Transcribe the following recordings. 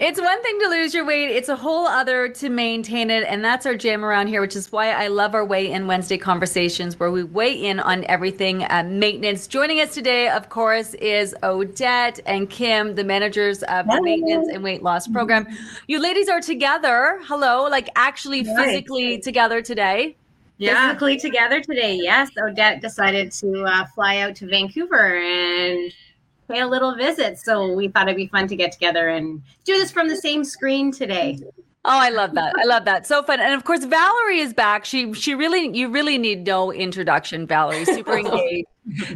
It's one thing to lose your weight, it's a whole other to maintain it. And that's our jam around here, which is why I love our Weigh In Wednesday conversations where we weigh in on everything uh, maintenance. Joining us today, of course, is Odette and Kim, the managers of the maintenance and weight loss program. You ladies are together. Hello, like actually physically together today. Yeah. Physically together today, yes. Odette decided to uh, fly out to Vancouver and pay a little visit. So we thought it'd be fun to get together and do this from the same screen today. Oh, I love that. I love that. So fun. And of course, Valerie is back. She she really you really need no introduction, Valerie. Super engaged,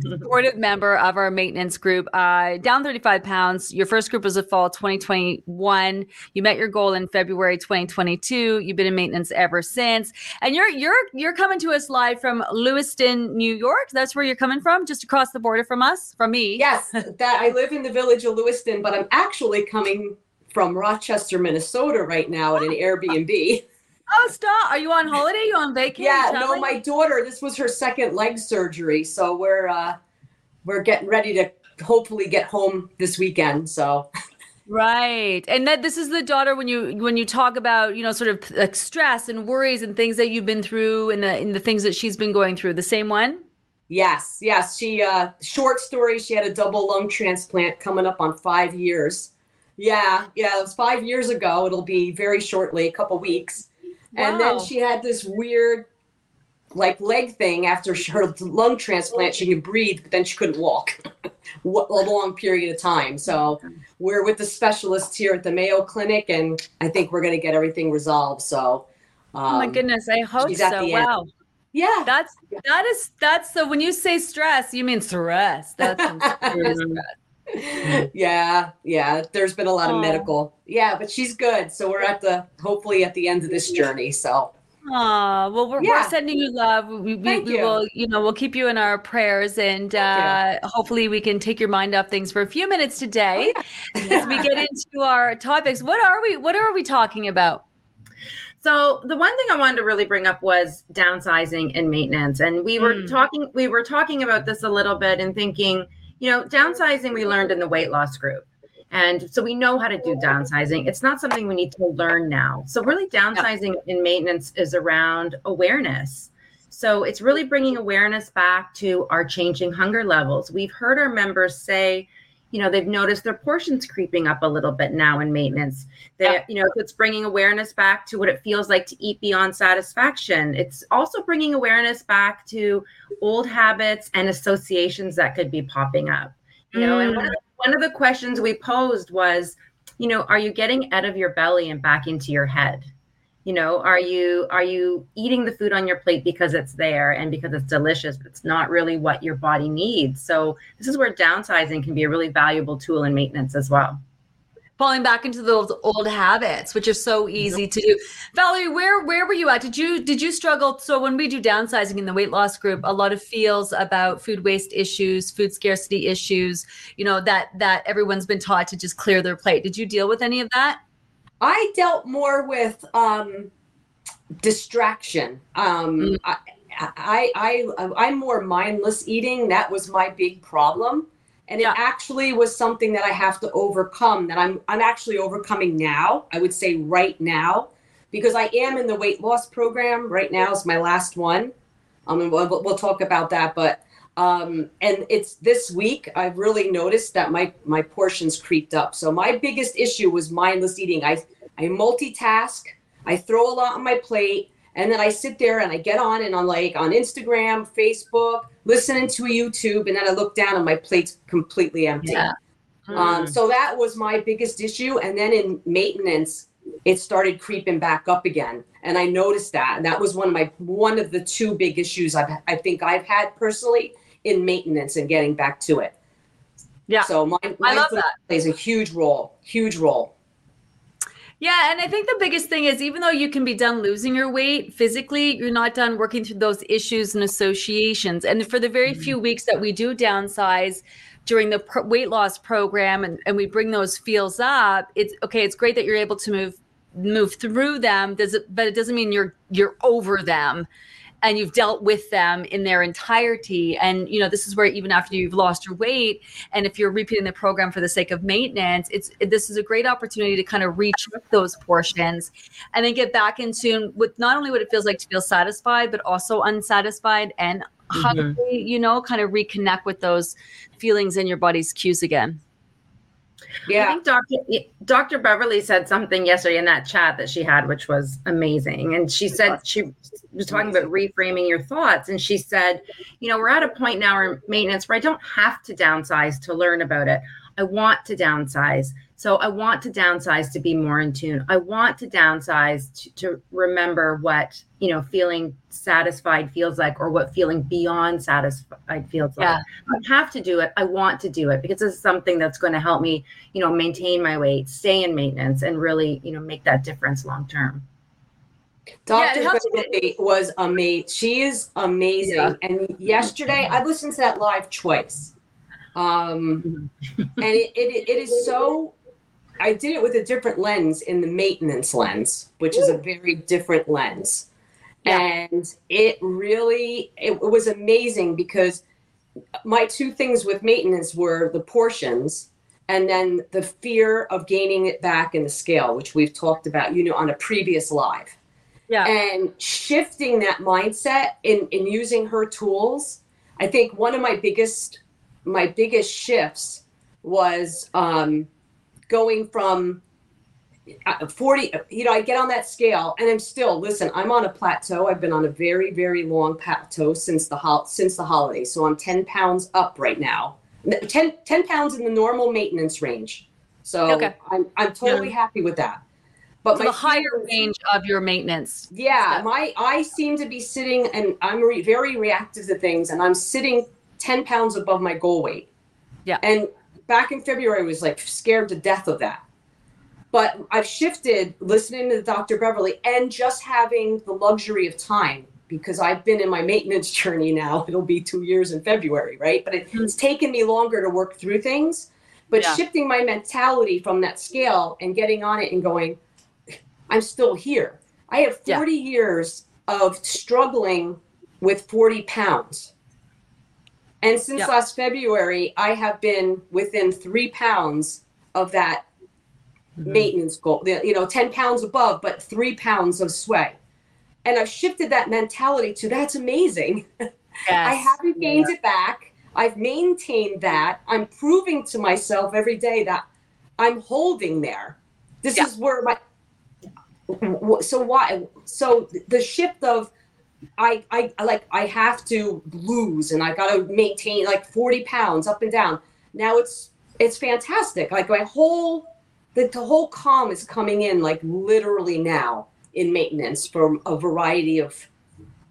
supportive member of our maintenance group. Uh, down 35 pounds. Your first group was a fall 2021. You met your goal in February 2022. You've been in maintenance ever since. And you're you're you're coming to us live from Lewiston, New York. That's where you're coming from, just across the border from us, from me. Yes, that I live in the village of Lewiston, but I'm actually coming from Rochester, Minnesota right now at an Airbnb. Oh, stop. Are you on holiday? You on vacation? Yeah, no, my daughter, this was her second leg surgery. So we're uh we're getting ready to hopefully get home this weekend. So Right. And that this is the daughter when you when you talk about, you know, sort of like stress and worries and things that you've been through and the and the things that she's been going through. The same one? Yes, yes. She uh short story, she had a double lung transplant coming up on five years. Yeah, yeah, it was five years ago. It'll be very shortly, a couple weeks. Wow. And then she had this weird, like leg thing after her lung transplant. She could breathe, but then she couldn't walk a long period of time. So we're with the specialists here at the Mayo Clinic, and I think we're going to get everything resolved. So, um, oh my goodness, I hope so. Wow. End. Yeah, that's that is that's the when you say stress, you mean stress. That's stress. yeah, yeah. There's been a lot of medical. Yeah, but she's good. So we're at the hopefully at the end of this journey. So. Ah, well, we're, yeah. we're, sending you love. We, we, we you. will, you know, we'll keep you in our prayers, and uh, hopefully, we can take your mind off things for a few minutes today as we get into our topics. What are we? What are we talking about? So the one thing I wanted to really bring up was downsizing and maintenance, and we were mm. talking. We were talking about this a little bit and thinking you know, downsizing we learned in the weight loss group. And so we know how to do downsizing. It's not something we need to learn now. So, really, downsizing in maintenance is around awareness. So, it's really bringing awareness back to our changing hunger levels. We've heard our members say, you know they've noticed their portions creeping up a little bit now in maintenance that yeah. you know it's bringing awareness back to what it feels like to eat beyond satisfaction it's also bringing awareness back to old habits and associations that could be popping up you know mm. and one of, the, one of the questions we posed was you know are you getting out of your belly and back into your head you know are you are you eating the food on your plate because it's there and because it's delicious but it's not really what your body needs. So this is where downsizing can be a really valuable tool in maintenance as well. Falling back into those old habits which are so easy to do. Valerie where where were you at? Did you did you struggle? So when we do downsizing in the weight loss group a lot of feels about food waste issues food scarcity issues you know that that everyone's been taught to just clear their plate. Did you deal with any of that I dealt more with um, distraction. Um, mm. I, I, I, I'm more mindless eating. That was my big problem. And it actually was something that I have to overcome that I'm, I'm actually overcoming now. I would say right now, because I am in the weight loss program right now is my last one. Um, and we'll, we'll talk about that, but um, and it's this week I've really noticed that my my portions creeped up. So my biggest issue was mindless eating. I I multitask, I throw a lot on my plate, and then I sit there and I get on and I'm like on Instagram, Facebook, listening to a YouTube, and then I look down and my plate's completely empty. Yeah. Mm. Um, so that was my biggest issue. And then in maintenance, it started creeping back up again. And I noticed that. And that was one of my one of the two big issues I've I think I've had personally in maintenance and getting back to it. Yeah. So my I love that. plays a huge role, huge role. Yeah, and I think the biggest thing is even though you can be done losing your weight physically, you're not done working through those issues and associations. And for the very mm-hmm. few weeks that we do downsize during the pro- weight loss program and, and we bring those feels up, it's okay, it's great that you're able to move move through them, does it but it doesn't mean you're you're over them and you've dealt with them in their entirety and you know this is where even after you've lost your weight and if you're repeating the program for the sake of maintenance it's this is a great opportunity to kind of reach those portions and then get back in tune with not only what it feels like to feel satisfied but also unsatisfied and mm-hmm. hungry you know kind of reconnect with those feelings in your body's cues again yeah. I think Dr. Dr. Beverly said something yesterday in that chat that she had, which was amazing. And she said she was talking about reframing your thoughts. And she said, you know, we're at a point now in maintenance where I don't have to downsize to learn about it. I want to downsize. So I want to downsize to be more in tune. I want to downsize to, to, remember what, you know, feeling satisfied feels like or what feeling beyond satisfied feels yeah. like. I have to do it. I want to do it because it's something that's going to help me, you know, maintain my weight, stay in maintenance and really, you know, make that difference long term. Dr. Yeah, was amazing. She is amazing. Yeah. And yesterday I listened to that live twice. Um, and it, it, it is so I did it with a different lens in the maintenance lens, which is a very different lens. Yeah. And it really it, it was amazing because my two things with maintenance were the portions and then the fear of gaining it back in the scale, which we've talked about, you know, on a previous live. Yeah. And shifting that mindset in in using her tools, I think one of my biggest my biggest shifts was um going from uh, 40 you know i get on that scale and i'm still listen i'm on a plateau. I've been on a very very long plateau since the since the holiday so i'm 10 pounds up right now. 10, 10 pounds in the normal maintenance range. So okay. I'm, I'm totally yeah. happy with that. But so the higher range of your maintenance yeah my i seem to be sitting and i'm re- very reactive to things and i'm sitting 10 pounds above my goal weight. Yeah. And back in February, I was like scared to death of that. But I've shifted listening to Dr. Beverly and just having the luxury of time because I've been in my maintenance journey now. It'll be two years in February, right? But it, mm-hmm. it's taken me longer to work through things. But yeah. shifting my mentality from that scale and getting on it and going, I'm still here. I have 40 yeah. years of struggling with 40 pounds. And since yeah. last February, I have been within three pounds of that mm-hmm. maintenance goal, you know, 10 pounds above, but three pounds of sway. And I've shifted that mentality to that's amazing. Yes. I haven't gained yeah. it back. I've maintained that. I'm proving to myself every day that I'm holding there. This yeah. is where my so why so the shift of I, I like I have to lose and I got to maintain like 40 pounds up and down. Now it's it's fantastic. Like my whole the, the whole calm is coming in like literally now in maintenance from a variety of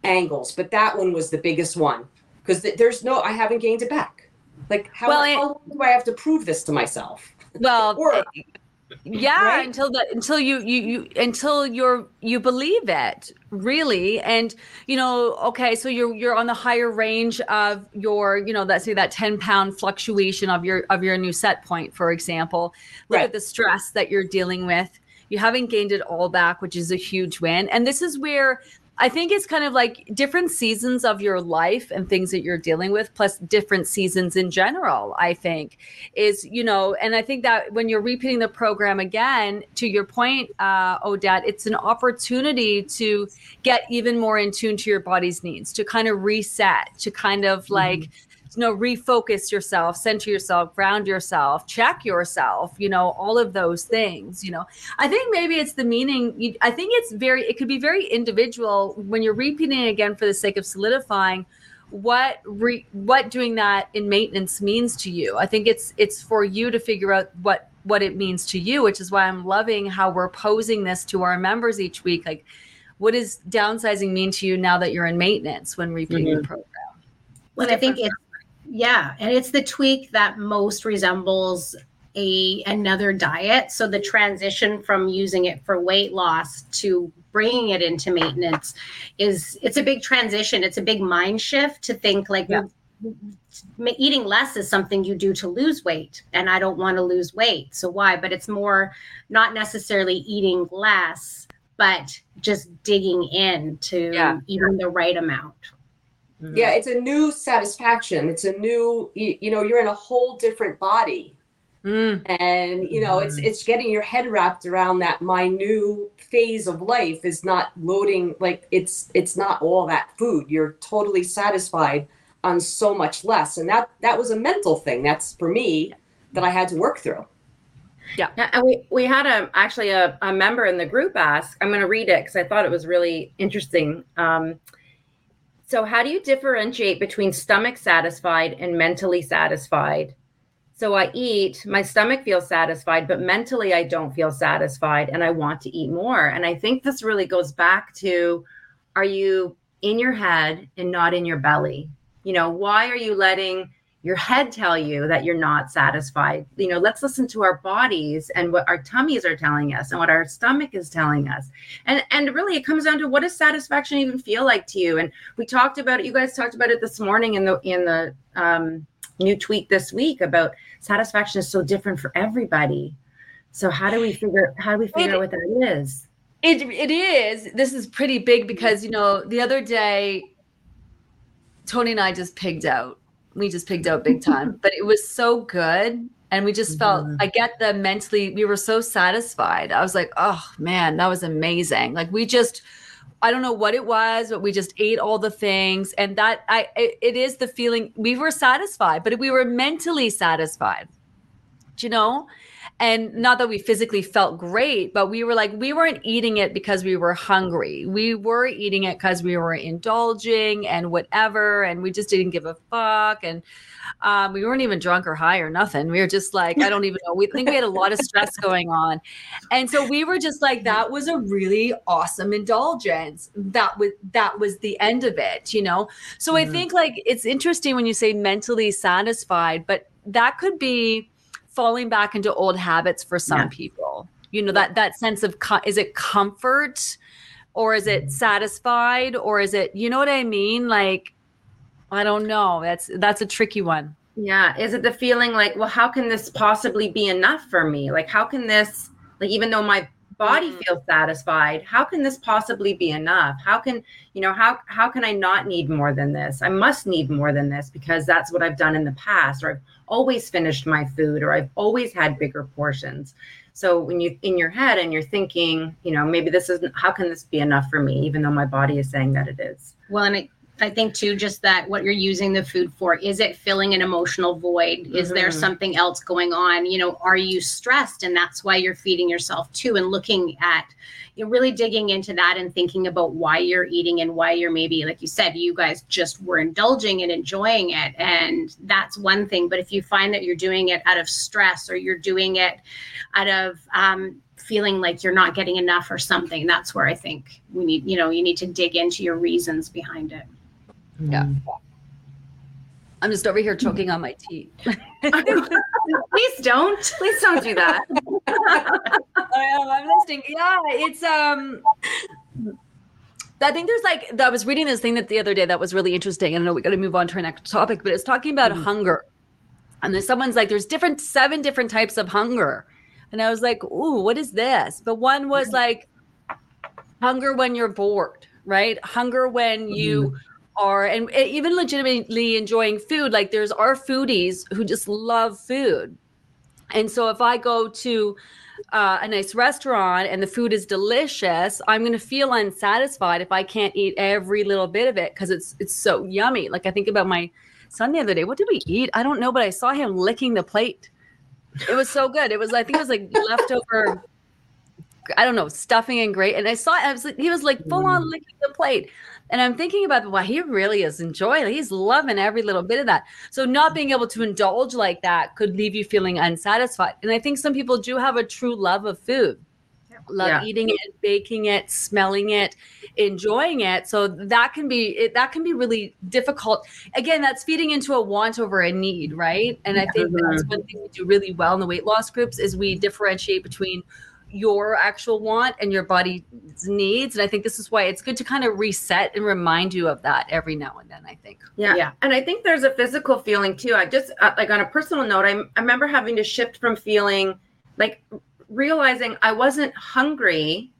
angles. But that one was the biggest one because th- there's no I haven't gained it back. Like how, well, it, how do I have to prove this to myself? Well, or, yeah right? until the until you you you until you're you believe it really and you know okay so you're you're on the higher range of your you know let's say that 10 pound fluctuation of your of your new set point for example look right. at the stress that you're dealing with you haven't gained it all back which is a huge win and this is where I think it's kind of like different seasons of your life and things that you're dealing with, plus different seasons in general. I think is, you know, and I think that when you're repeating the program again, to your point, uh, Odette, it's an opportunity to get even more in tune to your body's needs, to kind of reset, to kind of like, mm-hmm you know refocus yourself center yourself ground yourself check yourself you know all of those things you know i think maybe it's the meaning i think it's very it could be very individual when you're repeating again for the sake of solidifying what re, what doing that in maintenance means to you. I think it's it's for you to figure out what what it means to you, which is why I'm loving how we're posing this to our members each week. Like, what does downsizing mean to you now that you're in maintenance when repeating mm-hmm. the program? Well, I think it's yeah, and it's the tweak that most resembles a another diet. So the transition from using it for weight loss to bringing it into maintenance is it's a big transition. It's a big mind shift to think like yeah. eating less is something you do to lose weight and I don't want to lose weight. So why? But it's more not necessarily eating less, but just digging into yeah. eating the right amount. Mm-hmm. Yeah, it's a new satisfaction. It's a new, you, you know, you're in a whole different body. Mm. And you know, mm. it's it's getting your head wrapped around that my new phase of life is not loading like it's it's not all that food. You're totally satisfied on so much less. And that that was a mental thing. That's for me that I had to work through. Yeah. yeah and we, we had a actually a, a member in the group ask, I'm going to read it because I thought it was really interesting. Um, so, how do you differentiate between stomach satisfied and mentally satisfied? So, I eat, my stomach feels satisfied, but mentally I don't feel satisfied and I want to eat more. And I think this really goes back to are you in your head and not in your belly? You know, why are you letting your head tell you that you're not satisfied. You know let's listen to our bodies and what our tummies are telling us and what our stomach is telling us. And and really it comes down to what does satisfaction even feel like to you? And we talked about it you guys talked about it this morning in the in the um, new tweak this week about satisfaction is so different for everybody. So how do we figure how do we figure it, out what that is? It, it is. This is pretty big because you know the other day tony and i just pigged out we just picked out big time, but it was so good. And we just felt, mm-hmm. I get the mentally, we were so satisfied. I was like, oh man, that was amazing. Like we just, I don't know what it was, but we just ate all the things. And that I, it, it is the feeling we were satisfied, but we were mentally satisfied, Do you know? And not that we physically felt great but we were like we weren't eating it because we were hungry. We were eating it because we were indulging and whatever and we just didn't give a fuck. And um, we weren't even drunk or high or nothing. We were just like i don't even know. We think we had a lot of stress going on. And so we were just like that was a really awesome indulgence. That was that was the end of it you know? So mm-hmm. i think like it's interesting when you say mentally satisfied but that could be falling back into old habits for some yeah. people. You know that that sense of is it comfort or is it satisfied or is it you know what i mean? Like i don't know. That's that's a tricky one. Yeah. Is it the feeling like well how can this possibly be enough for me? Like how can this like even though my body mm-hmm. feels satisfied how can this possibly be enough? How can you know how how can i not need more than this? I must need more than this because that's what i've done in the past or i've always finished my food or i've always had bigger portions. So when you in your head and you're thinking you know maybe this isn't how can this be enough for me even though my body is saying that it is? Well and it I think too, just that what you're using the food for is it filling an emotional void? Mm-hmm. Is there mm-hmm. something else going on? You know, are you stressed and that's why you're feeding yourself too? And looking at, you know, really digging into that and thinking about why you're eating and why you're maybe, like you said, you guys just were indulging and enjoying it. And that's one thing. But if you find that you're doing it out of stress or you're doing it out of, um, feeling like you're not getting enough or something that's where i think we need you know you need to dig into your reasons behind it yeah. Mm. I'm just over here choking on my tea. Please don't. Please don't do that. I am. I'm listening. Yeah, it's um. I think there's like I was reading this thing that the other day that was really interesting. I don't know we got to move on to our next topic, but it's talking about mm. hunger. And then someone's like, "There's different seven different types of hunger," and I was like, "Ooh, what is this?" But one was mm. like hunger when you're bored, right? Hunger when you mm are and even legitimately enjoying food like there's our foodies who just love food. And so if i go to uh, a nice restaurant and the food is delicious i'm going to feel unsatisfied if i can't eat every little bit of it because it's it's so yummy. Like i think about my son the other day what did we eat? I don't know but i saw him licking the plate. It was so good. It was i think it was like leftover I don't know, stuffing and great. And I saw I was like, he was like full on mm. licking the plate And I'm thinking about, wow, he really is enjoying it. He's loving every little bit of that. So not being able to indulge like that could leave you feeling unsatisfied. And I think some people do have a true love of food love yeah. eating it, baking it, smelling it, enjoying it. So that can be it, that can be really difficult. Again, that's feeding into a want over a need, right? And I think mm-hmm. that's one thing we do really well in the weight loss groups is we differentiate between your actual want and your body's needs. And I think this is why it's good to kind of reset and remind you of that every now and then. I think. Yeah. Yeah. And I think there's a physical feeling too. I just, uh, like on a personal note, I, I remember having to shift from feeling like realizing I wasn't hungry,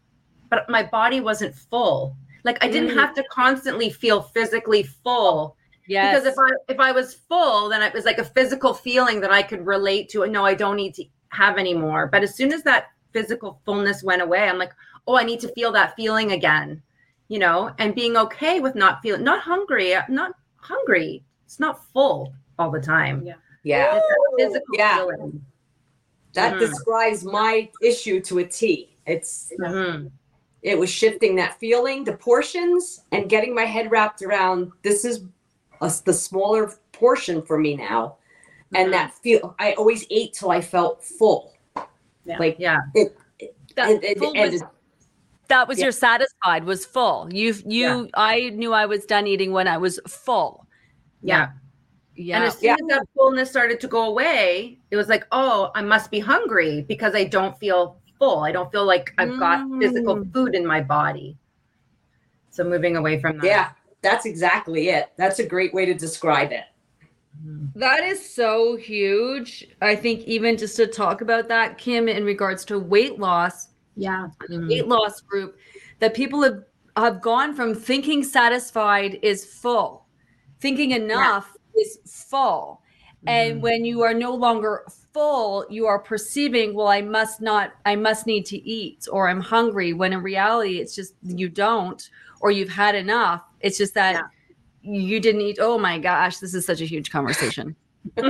but my body wasn't full. Like I didn't mm. have to constantly feel physically full. Yes. Because if I if I was full, then it was like a physical feeling that I could relate to. And no, I don't need to have anymore. But as soon as that physical fullness went away, I'm like, oh, I need to feel that feeling again. You know, and being okay with not feeling not hungry, not hungry. It's not full all the time. Yeah. Yeah. physical yeah. feeling. That mm-hmm. describes my issue to a T. It's mm-hmm. it was shifting that feeling, the portions, and getting my head wrapped around this is a, the smaller portion for me now, mm-hmm. and that feel. I always ate till I felt full. Yeah. Like yeah, it, that, it, was, that was yeah. your satisfied was full. You you yeah. I knew I was done eating when I was full. Yeah. Yeah. And as soon yeah. as that fullness started to go away, it was like, oh, I must be hungry because I don't feel full. I don't feel like I've got mm. physical food in my body. So moving away from that. Yeah, that's exactly it. That's a great way to describe it. That is so huge. I think even just to talk about that, Kim, in regards to weight loss. Yeah. Mm-hmm. Weight loss group, that people have, have gone from thinking satisfied is full, thinking enough is full. Mm-hmm. And when you are no longer full, you are perceiving, well, I must not, I must need to eat, or I'm hungry, when in reality, it's just you don't, or you've had enough. It's just that yeah. You didn't eat. Oh my gosh, this is such a huge conversation.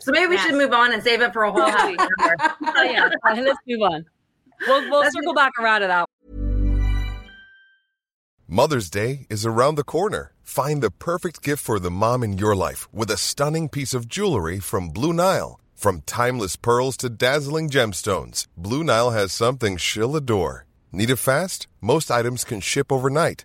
So maybe we yes. should move on and save it for a whole half hour. oh, yeah, let's move on. We'll, we'll circle back around to that. Mother's Day is around the corner. Find the perfect gift for the mom in your life with a stunning piece of jewelry from Blue Nile. From timeless pearls to dazzling gemstones, Blue Nile has something she'll adore. Need it fast? Most items can ship overnight.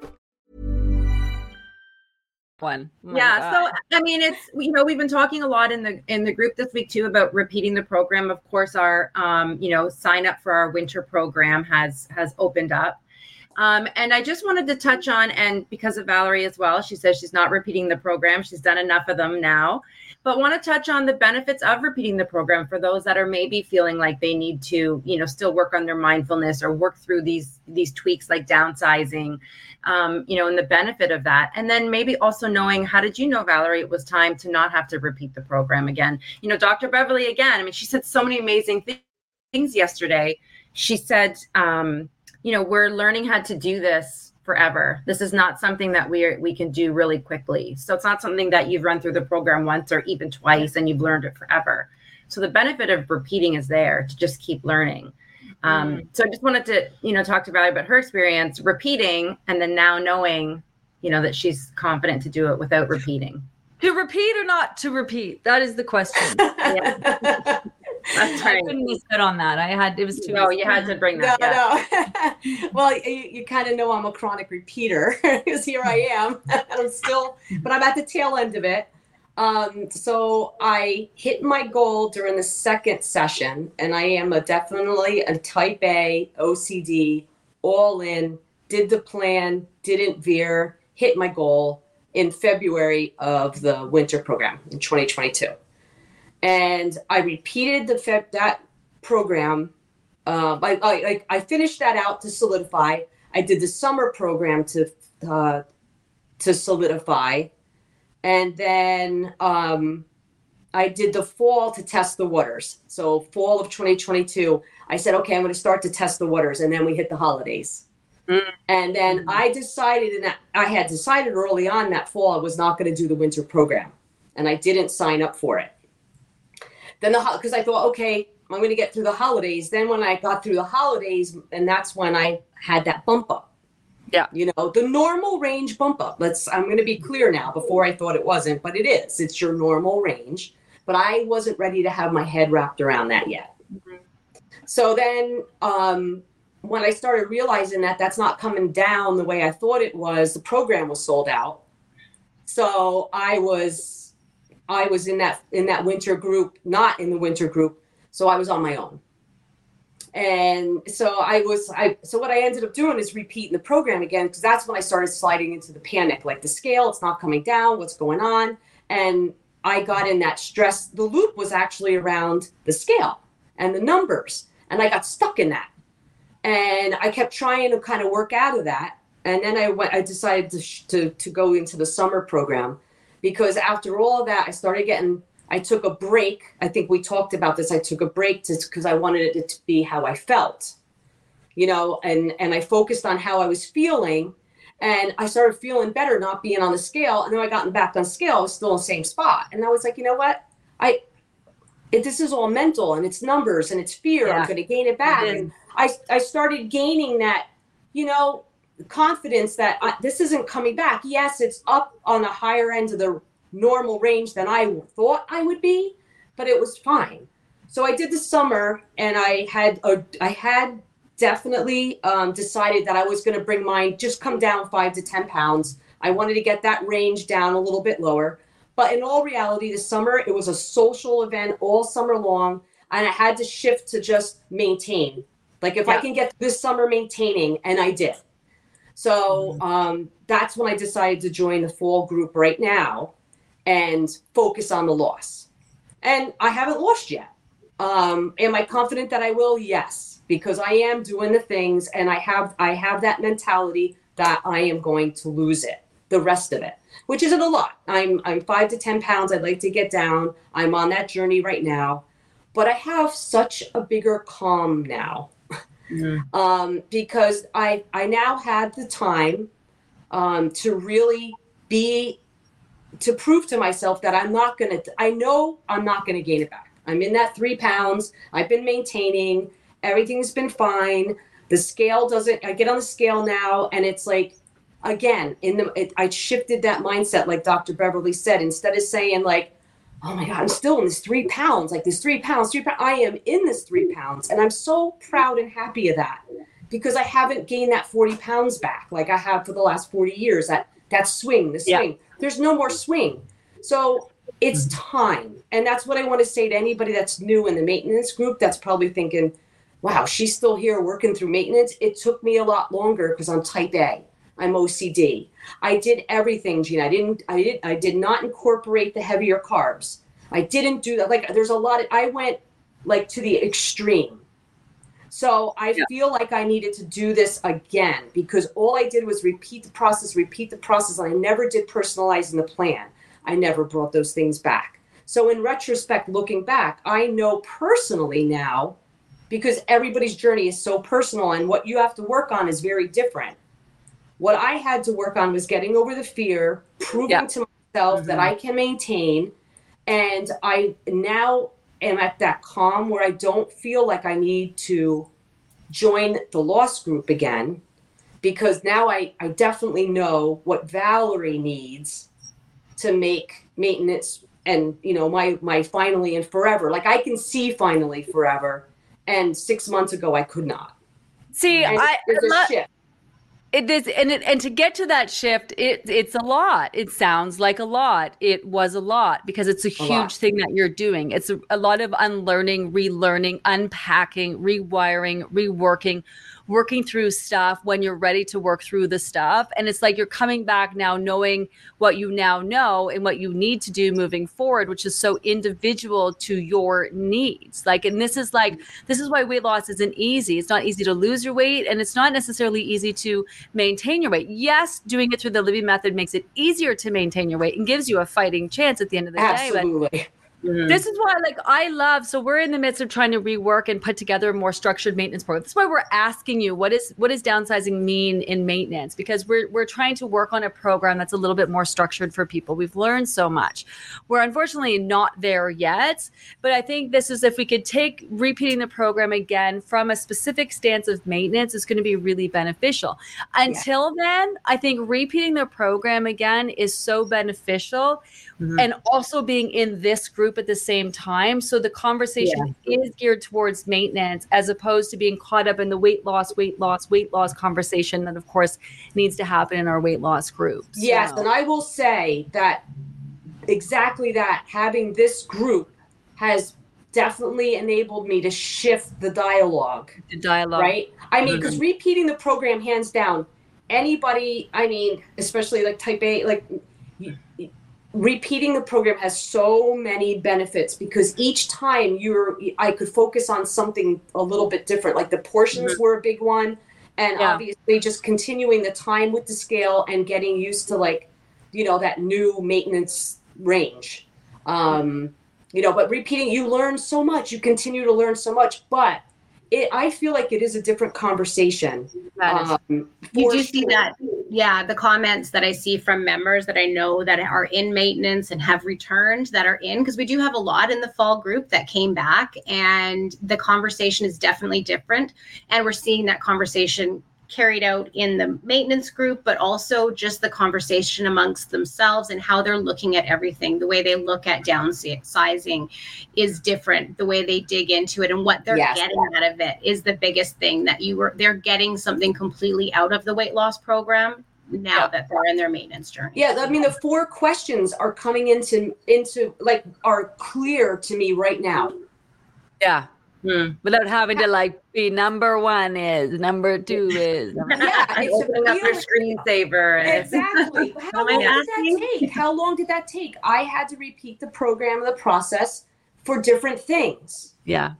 one. Oh yeah. So I mean, it's you know we've been talking a lot in the in the group this week too about repeating the program. Of course, our um, you know sign up for our winter program has has opened up. Um, and I just wanted to touch on, and because of Valerie as well, she says she's not repeating the program. She's done enough of them now, but want to touch on the benefits of repeating the program for those that are maybe feeling like they need to, you know, still work on their mindfulness or work through these these tweaks like downsizing, um, you know, and the benefit of that. And then maybe also knowing how did you know, Valerie, it was time to not have to repeat the program again. You know, Dr. Beverly again, I mean, she said so many amazing th- things yesterday. She said, um, you know, we're learning how to do this forever. This is not something that we are, we can do really quickly. So it's not something that you've run through the program once or even twice and you've learned it forever. So the benefit of repeating is there to just keep learning. Um, mm. So I just wanted to, you know, talk to Valerie about her experience repeating and then now knowing, you know, that she's confident to do it without repeating. To repeat or not to repeat? That is the question. yeah. That's right. I couldn't miss out on that. I had it was too. No, you had to bring that. No, yeah. no. well, you, you kind of know I'm a chronic repeater because here I am. I'm still, but I'm at the tail end of it. Um, so I hit my goal during the second session, and I am a definitely a type A OCD, all in did the plan, didn't veer, hit my goal in February of the winter program in 2022. And I repeated the Feb- that program. Uh, I, I, I finished that out to solidify. I did the summer program to uh, to solidify, and then um, I did the fall to test the waters. So fall of 2022, I said, okay, I'm going to start to test the waters, and then we hit the holidays. Mm. And then I decided, and I had decided early on that fall I was not going to do the winter program, and I didn't sign up for it. Then the because I thought, okay, I'm going to get through the holidays. Then when I got through the holidays, and that's when I had that bump up. Yeah. You know, the normal range bump up. Let's I'm going to be clear now. Before I thought it wasn't, but it is. It's your normal range. But I wasn't ready to have my head wrapped around that yet. Mm-hmm. So then um when I started realizing that that's not coming down the way I thought it was, the program was sold out. So I was I was in that in that winter group, not in the winter group. So I was on my own. And so I was I so what I ended up doing is repeating the program again because that's when I started sliding into the panic like the scale it's not coming down, what's going on? And I got in that stress the loop was actually around the scale and the numbers and I got stuck in that and I kept trying to kind of work out of that. And then I went. I decided to to to go into the summer program because after all of that, I started getting. I took a break. I think we talked about this. I took a break because I wanted it to be how I felt, you know, and and I focused on how I was feeling, and I started feeling better not being on the scale. And then I got back on scale. I was still in the same spot, and I was like, you know what, I. It, this is all mental and it's numbers and it's fear. Yeah. I'm going to gain it back. and I, I started gaining that, you know, confidence that I, this isn't coming back. Yes, it's up on the higher end of the normal range than I thought I would be, but it was fine. So I did the summer, and I had a, I had definitely um, decided that I was going to bring mine just come down five to ten pounds. I wanted to get that range down a little bit lower. But in all reality, the summer it was a social event all summer long, and I had to shift to just maintain. Like if yeah. I can get this summer maintaining, and I did. So mm-hmm. um, that's when I decided to join the fall group right now and focus on the loss. And I haven't lost yet. Um, am I confident that I will? Yes, because I am doing the things, and I have I have that mentality that I am going to lose it, the rest of it, which isn't a lot. I'm I'm five to ten pounds. I'd like to get down. I'm on that journey right now, but I have such a bigger calm now mm-hmm. um, because I I now had the time um, to really be to prove to myself that I'm not gonna. I know I'm not gonna gain it back. I'm in that three pounds. I've been maintaining. Everything's been fine. The scale doesn't. I get on the scale now, and it's like again in the. It, I shifted that mindset, like Dr. Beverly said. Instead of saying like oh my God, I'm still in this three pounds, like this three pounds, three pounds. I am in this three pounds. And I'm so proud and happy of that because I haven't gained that 40 pounds back like I have for the last 40 years. That that swing, the swing. Yeah. There's no more swing. So it's time. And that's what I want to say to anybody that's new in the maintenance group that's probably thinking, wow, she's still here working through maintenance. It took me a lot longer because I'm type A. I'm OCD. I did everything, Gina. I didn't. I did. I did not incorporate the heavier carbs. I didn't do that. Like there's a lot. Of, I went like to the extreme. So I yeah. feel like I needed to do this again because all I did was repeat the process, repeat the process, and I never did personalizing the plan. I never brought those things back. So in retrospect, looking back, I know personally now because everybody's journey is so personal and what you have to work on is very different. What I had to work on was getting over the fear, proving yeah. to myself mm-hmm. that I can maintain. And I now am at that calm where I don't feel like I need to join the loss group again because now I, I definitely know what Valerie needs to make maintenance and you know my my finally and forever like I can see finally forever and six months ago I could not. See, and I, there's a shift it is and it, and to get to that shift it it's a lot. It sounds like a lot. It was a lot because it's a, a huge lot. thing that you're doing. It's a, a, lot of unlearning relearning unpacking rewiring reworking working through stuff when you're ready to work through the stuff. And it's like you're coming back now knowing what you now know and what you need to do moving forward, which is so individual to your needs. Like, and this is like, this is why weight loss isn't easy. It's not easy to lose your weight and it's not necessarily easy to maintain your weight. Yes, doing it through the Livy Method makes it easier to maintain your weight and gives you a fighting chance at the end of the Absolutely. day. But Mm-hmm. This is why, like, I love. So we're in the midst of trying to rework and put together a more structured maintenance program. That's why we're asking you what is what does downsizing mean in maintenance? Because we're we're trying to work on a program that's a little bit more structured for people. We've learned so much. We're unfortunately not there yet, but I think this is if we could take repeating the program again from a specific stance of maintenance is going to be really beneficial. Until yeah. then, I think repeating the program again is so beneficial mm-hmm. and also being in this group at the same time. So the conversation yeah. is geared towards maintenance as opposed to being caught up in the weight loss, weight loss, weight loss conversation that, of course, needs to happen in our weight loss group. Yes. And I will say that exactly that having this group has definitely enabled me to shift the dialogue. The dialogue. Right? I mean, because mm-hmm. repeating the program hands down, anybody, I mean, especially like type A, like repeating the program has so many benefits because each time you're i could focus on something a little bit different like the portions mm-hmm. were a big one and yeah. obviously just continuing the time with the scale and getting used to like you know that new maintenance range um you know but repeating you learn so much you continue to learn so much but it, I feel like it is a different conversation. Um, you do sure. see that, yeah. The comments that I see from members that I know that are in maintenance and have returned that are in because we do have a lot in the fall group that came back, and the conversation is definitely different. And we're seeing that conversation carried out in the maintenance group, but also just the conversation amongst themselves and how they're looking at everything. The way they look at downsizing is different. The way they dig into it and what they're yes. getting out of it is the biggest thing that you were they're getting something completely out of the weight loss program now yeah. that they're in their maintenance journey. Yeah, I mean the four questions are coming into into like are clear to me right now. Yeah. Hmm. Without having to like be number one is number two is number yeah, it's opening up your screensaver. Exactly. How long did that take? How long did that take? I had to repeat the program, the process for different things. Yeah.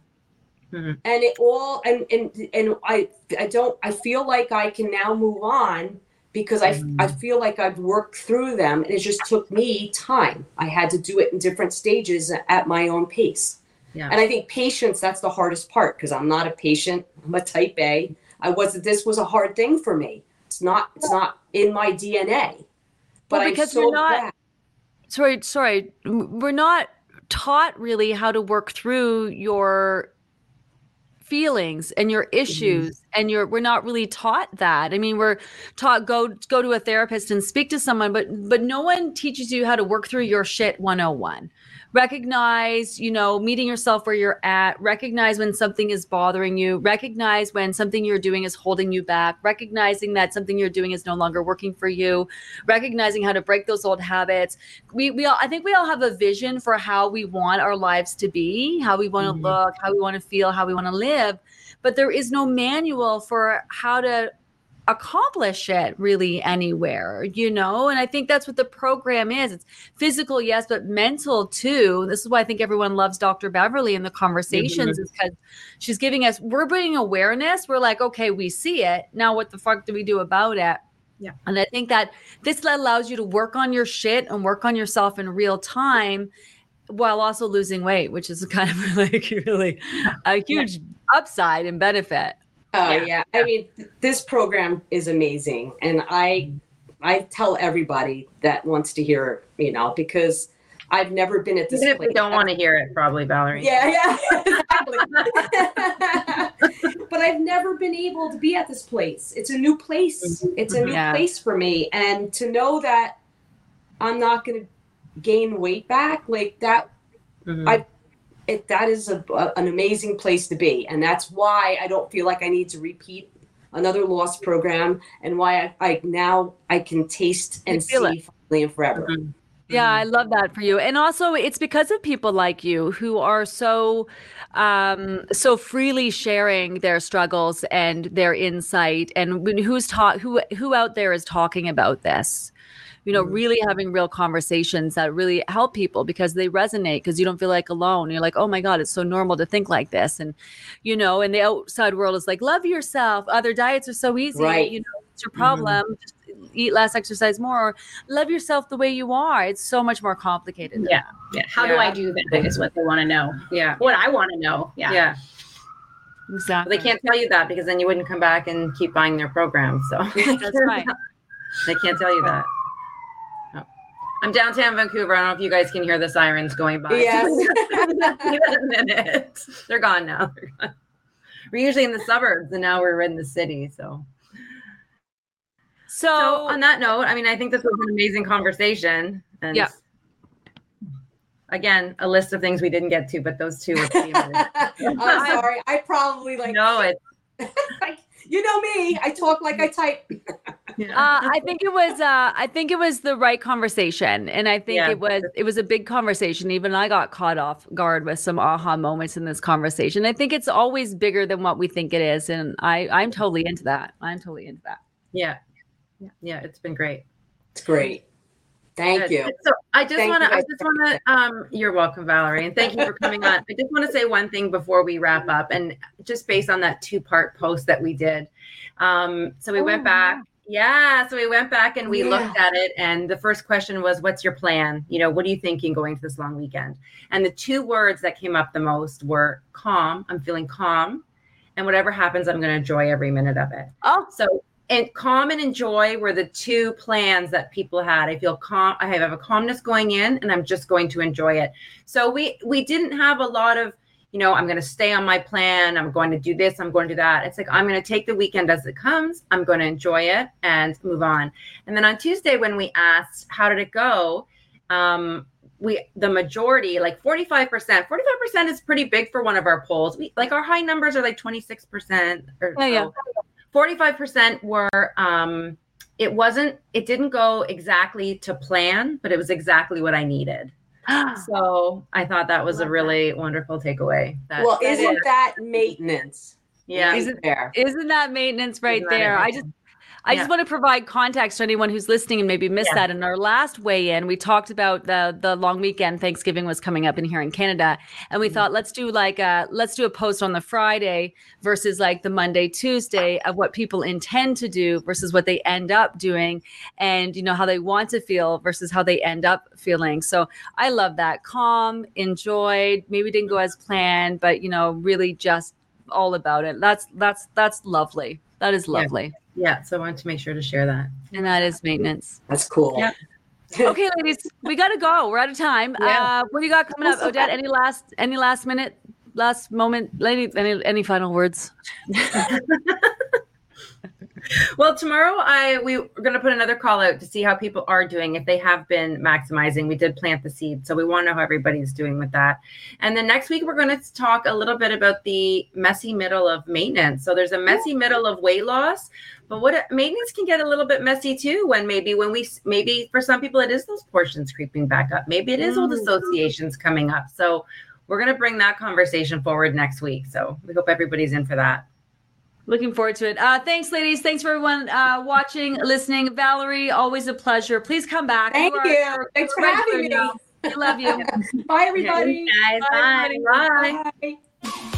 Mm-hmm. And it all and and and I I don't I feel like I can now move on because I mm-hmm. I feel like I've worked through them and it just took me time. I had to do it in different stages at my own pace. Yeah. And I think patience, that's the hardest part because I'm not a patient. I'm a type A. I was this was a hard thing for me. It's not it's not in my DNA. But well, because so we're not glad. sorry, sorry, we're not taught really how to work through your feelings and your issues mm-hmm. and you're we're not really taught that i mean we're taught go go to a therapist and speak to someone but but no one teaches you how to work through your shit 101 recognize, you know, meeting yourself where you're at, recognize when something is bothering you, recognize when something you're doing is holding you back, recognizing that something you're doing is no longer working for you, recognizing how to break those old habits. We we all I think we all have a vision for how we want our lives to be, how we want to mm-hmm. look, how we want to feel, how we want to live, but there is no manual for how to accomplish it really anywhere, you know? And I think that's what the program is. It's physical, yes, but mental too. This is why I think everyone loves Dr. Beverly in the conversations, mm-hmm. is because she's giving us, we're bringing awareness. We're like, okay, we see it. Now, what the fuck do we do about it? Yeah. And I think that this allows you to work on your shit and work on yourself in real time while also losing weight, which is kind of like really a huge yeah. upside and benefit. Oh yeah. yeah. I mean, th- this program is amazing, and I I tell everybody that wants to hear it, you know, because I've never been at this. Even place. if don't want to hear it, probably Valerie. Yeah, yeah, exactly. but I've never been able to be at this place. It's a new place. Mm-hmm. It's a new yeah. place for me, and to know that I'm not going to gain weight back like that. Mm-hmm. I it, that is a, a, an amazing place to be. And that's why I don't feel like I need to repeat another lost program and why I, I now I can taste and see finally and forever. Mm-hmm. Yeah, I love that for you. And also it's because of people like you who are so um so freely sharing their struggles and their insight and who's taught who who out there is talking about this you know, mm-hmm. really having real conversations that really help people because they resonate because you don't feel like alone. You're like, oh my God, it's so normal to think like this. And, you know, and the outside world is like, love yourself. Other diets are so easy. Right. You know, it's your mm-hmm. problem. Mm-hmm. Just eat less, exercise more, or love yourself the way you are. It's so much more complicated. Yeah. Yeah. How yeah. do I do that? Is what they want to know. Yeah. What I want to know. Yeah. Yeah. Exactly. they can't tell you that because then you wouldn't come back and keep buying their program. So that's right. They can't tell you that. I'm downtown Vancouver. I don't know if you guys can hear the sirens going by. Yes. a minute. They're gone now. They're gone. We're usually in the suburbs and now we're in the city. So so, so, on that note, I mean, I think this was an amazing conversation. And yeah. Again, a list of things we didn't get to, but those two were I'm sorry. I probably like no it. you know me. I talk like I type. Uh, I think it was uh, I think it was the right conversation. And I think yeah. it was it was a big conversation. Even I got caught off guard with some aha moments in this conversation. I think it's always bigger than what we think it is. And I I'm totally into that. I'm totally into that. Yeah yeah, yeah it's been great. It's great. Thank Good. you. So I just want to, I just want to, um, you're welcome, Valerie, and thank you for coming on. I just want to say one thing before we wrap up, and just based on that two part post that we did. Um, so we oh, went back. Yeah, so we went back and we yeah. looked at it, and the first question was, "What's your plan? You know, what are you thinking going to this long weekend?" And the two words that came up the most were calm. I'm feeling calm, and whatever happens, I'm going to enjoy every minute of it. Oh, so and calm and enjoy were the two plans that people had. I feel calm. I have a calmness going in, and I'm just going to enjoy it. So we we didn't have a lot of, you know, I'm going to stay on my plan. I'm going to do this. I'm going to do that. It's like I'm going to take the weekend as it comes. I'm going to enjoy it and move on. And then on Tuesday, when we asked how did it go, um, we the majority like 45% 45% is pretty big for one of our polls we like our high numbers are like 26% or oh, yeah. 45% were um it wasn't it didn't go exactly to plan but it was exactly what i needed so i thought that was a really that. wonderful takeaway that, well isn't is. that maintenance? Yeah. Isn't there. isn't that maintenance right isn't there? I just I yeah. just want to provide context to anyone who's listening and maybe missed yeah. that. In our last weigh in, we talked about the the long weekend. Thanksgiving was coming up in here in Canada, and we mm-hmm. thought let's do like a let's do a post on the Friday versus like the Monday Tuesday of what people intend to do versus what they end up doing, and you know how they want to feel versus how they end up feeling. So I love that calm, enjoyed, maybe didn't go as planned, but you know really just all about it. That's that's that's lovely. That is lovely. Yeah. Yeah. So I wanted to make sure to share that. And that is maintenance. That's cool. Yeah. okay, ladies, we got to go. We're out of time. Yeah. Uh, what do you got coming up, Odette? Any last, any last minute, last moment, lady? Any, any final words? well, tomorrow I we are going to put another call out to see how people are doing if they have been maximizing. We did plant the seed, so we want to know how everybody's doing with that. And then next week we're going to talk a little bit about the messy middle of maintenance. So there's a messy middle of weight loss, but what maintenance can get a little bit messy too when maybe when we maybe for some people it is those portions creeping back up. Maybe it is old mm. associations coming up. So we're going to bring that conversation forward next week. So we hope everybody's in for that. Looking forward to it. Uh, thanks, ladies. Thanks for everyone uh, watching, listening. Valerie, always a pleasure. Please come back. Thank you. you. Thanks for having me. We love you. Bye, everybody. Guys, bye. Bye. bye. bye.